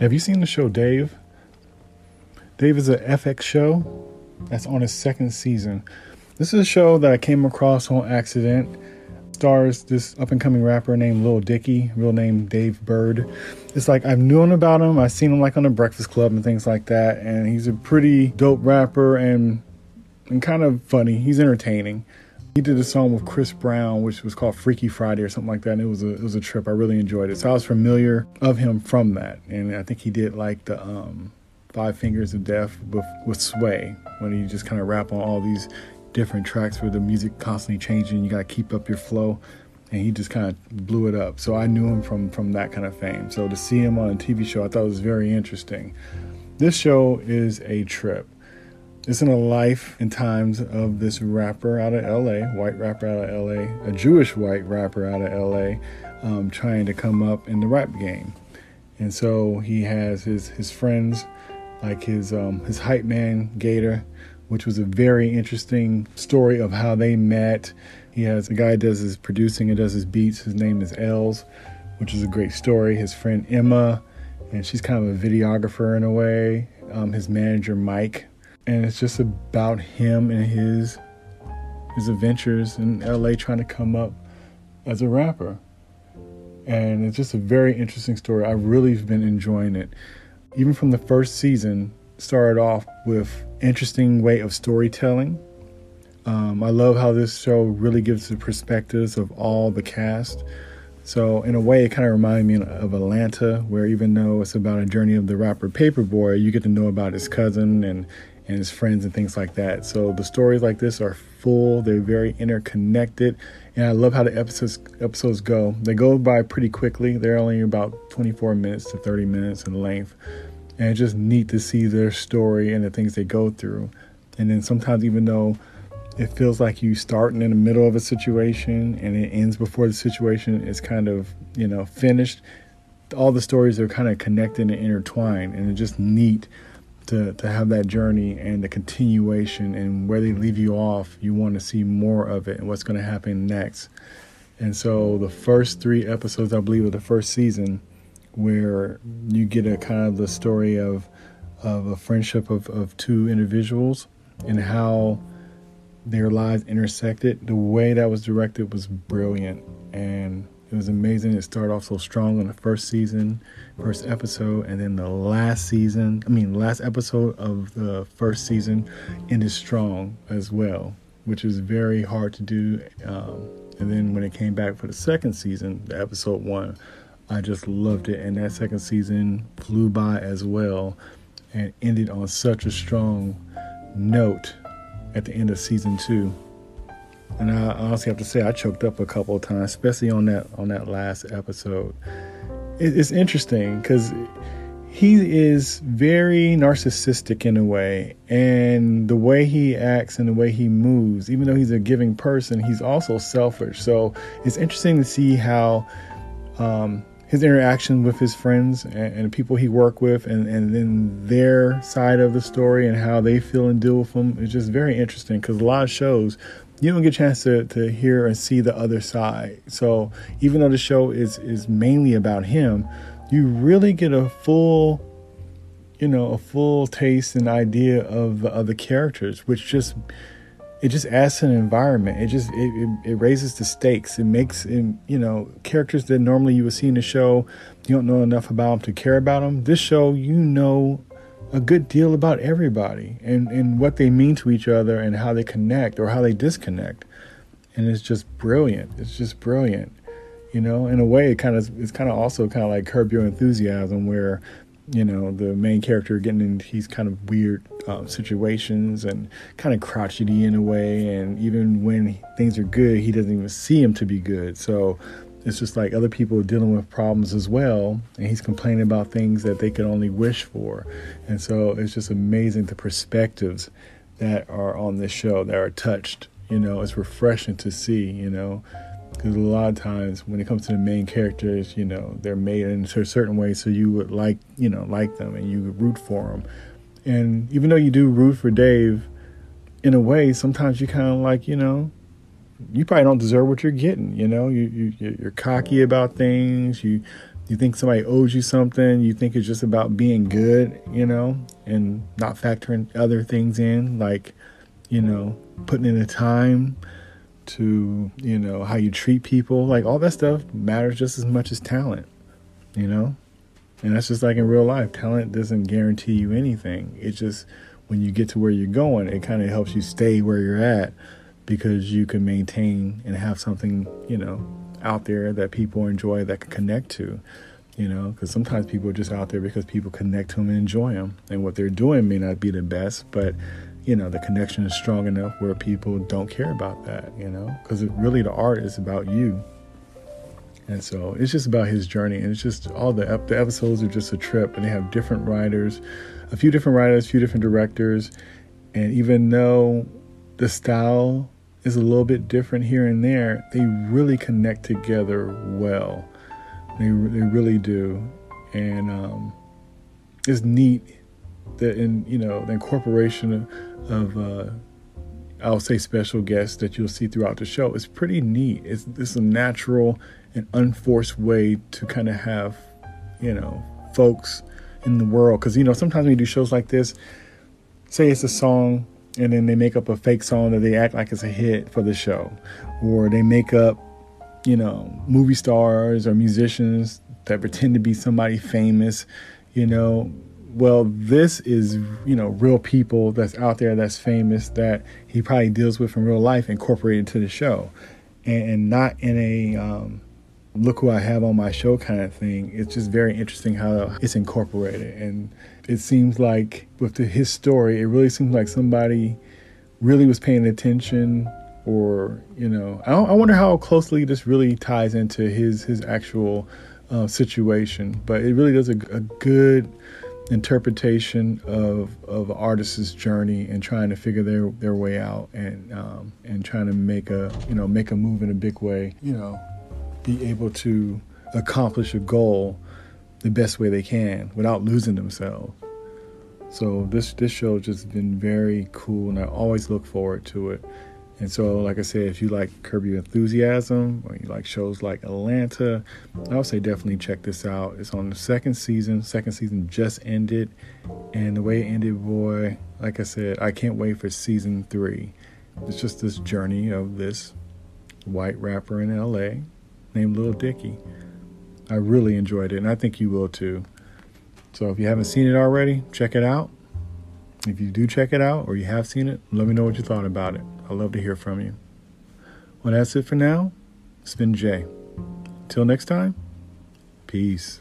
Have you seen the show Dave? Dave is a FX show that's on its second season. This is a show that I came across on accident. Stars this up and coming rapper named Lil Dicky, real name Dave Burd. It's like I've known about him. I've seen him like on the Breakfast Club and things like that. And he's a pretty dope rapper and and kind of funny. He's entertaining. He did a song with Chris Brown, which was called Freaky Friday or something like that. And it was a it was a trip. I really enjoyed it. So I was familiar of him from that. And I think he did like the um, Five Fingers of Death with, with Sway when he just kind of rap on all these different tracks where the music constantly changing. You got to keep up your flow. And he just kind of blew it up. So I knew him from from that kind of fame. So to see him on a TV show, I thought was very interesting. This show is a trip. It's in the life and times of this rapper out of LA, white rapper out of LA, a Jewish white rapper out of LA, um, trying to come up in the rap game. And so he has his his friends, like his um, his hype man GaTa, which was a very interesting story of how they met. He has a guy does his producing and does his beats. His name is Elz, which is a great story. His friend Emma, and she's kind of a videographer in a way. Um, his manager Mike, and it's just about him and his his adventures in LA trying to come up as a rapper. And it's just a very interesting story. I've really been enjoying it. Even from the first season, started off with interesting way of storytelling. Um, I love how this show really gives the perspectives of all the cast. So in a way, it kind of reminded me of Atlanta, where even though it's about a journey of the rapper Paper Boi, you get to know about his cousin and and his friends and things like that. So the stories like this are full. They're very interconnected, and I love how the episodes episodes go. They go by pretty quickly. They're only about 24 minutes to 30 minutes in length, and it's just neat to see their story and the things they go through. And then sometimes, even though it feels like you starting in the middle of a situation and it ends before the situation is kind of you know finished, all the stories are kind of connected and intertwined, and it's just neat to, to have that journey and the continuation and where they leave you off, you want to see more of it and what's going to happen next. And so the first three episodes, I believe, of the first season, where you get a kind of the story of of a friendship of, of two individuals and how their lives intersected. The way that was directed was brilliant and it was amazing. It started off so strong in the first season, first episode, and then the last season, I mean, last episode of the first season ended strong as well, which was very hard to do. Um, and then when it came back for the second season, the episode one, I just loved it. And that second season flew by as well and ended on such a strong note at the end of season two. And I honestly have to say I choked up a couple of times, especially on that on that last episode. it's interesting because he is very narcissistic in a way, and the way he acts and the way he moves, even though he's a giving person, he's also selfish. So it's interesting to see how um, his interaction with his friends and, and people he work with, and, and then their side of the story and how they feel and deal with him is just very interesting because a lot of shows you don't get a chance to, to hear and see the other side. So even though the show is is mainly about him, you really get a full, you know, a full taste and idea of the other characters, which just it just adds to an environment. It just it, it, it raises the stakes. It makes it, you know characters that normally you would see in the show, you don't know enough about them to care about them. This show, you know a good deal about everybody and, and what they mean to each other and how they connect or how they disconnect. And it's just brilliant. It's just brilliant. You know, in a way, it kind of it's kind of also kind of like Curb Your Enthusiasm, where you know the main character getting in these kind of weird um, situations and kind of crotchety in a way, and even when things are good, he doesn't even see them to be good. So it's just like other people are dealing with problems as well and he's complaining about things that they can only wish for. And so it's just amazing the perspectives that are on this show that are touched you know it's refreshing to see you know because a lot of times when it comes to the main characters you know they're made in a certain way so you would like you know like them and you would root for them and even though you do root for dave in a way sometimes you kind of like you know you probably don't deserve what you're getting. You know, you, you you're cocky about things. You you think somebody owes you something, you think it's just about being good, you know, and not factoring other things in, like, you know, putting in the time to, you know, how you treat people. Like, all that stuff matters just as much as talent, you know? And that's just like in real life. Talent doesn't guarantee you anything. It's just when you get to where you're going, it kind of helps you stay where you're at because you can maintain and have something, you know, out there that people enjoy that can connect to. You know, because sometimes people are just out there because people connect to them and enjoy them. And what they're doing may not be the best, but, you know, the connection is strong enough where people don't care about that, you know, because really the art is about you. And so it's just about his journey. And it's just all the, the episodes are just a trip. And they have different writers, a few different writers, a few different directors. And even though the style is a little bit different here and there, they really connect together well. They, they really do. And um, it's neat that in, you know, the incorporation of, uh, I'll say special guests that you'll see throughout the show is pretty neat. It's, it's a natural and unforced way to kind of have, you know, folks in the world. Because, you know, sometimes when you do shows like this, say it's a song and then they make up a fake song that they act like it's a hit for the show, or they make up, you know, movie stars or musicians that pretend to be somebody famous, you know. Well, this is, you know, real people that's out there that's famous that he probably deals with in real life incorporated to the show, and, not in a um, look who I have on my show kind of thing. It's just very interesting how it's incorporated. And it seems like with the, his story, it really seems like somebody really was paying attention or, you know, I, I wonder how closely this really ties into his, his actual uh, situation. But it really does a, a good interpretation of of an artist's journey and trying to figure their their way out and um, and trying to make a you know make a move in a big way you know be able to accomplish a goal the best way they can without losing themselves. So this this show just been very cool, and I always look forward to it. And so, like I said, if you like Curb Your Enthusiasm or you like shows like Atlanta, I would say definitely check this out. It's on the second season. Second season just ended, and the way it ended, boy, like I said, I can't wait for season three. It's just this journey of this white rapper in LA named Little Dicky. I really enjoyed it, and I think you will too. So if you haven't seen it already, check it out. If you do check it out or you have seen it, let me know what you thought about it. I'd love to hear from you. Well, that's it for now. It's been Jay. Till next time, peace.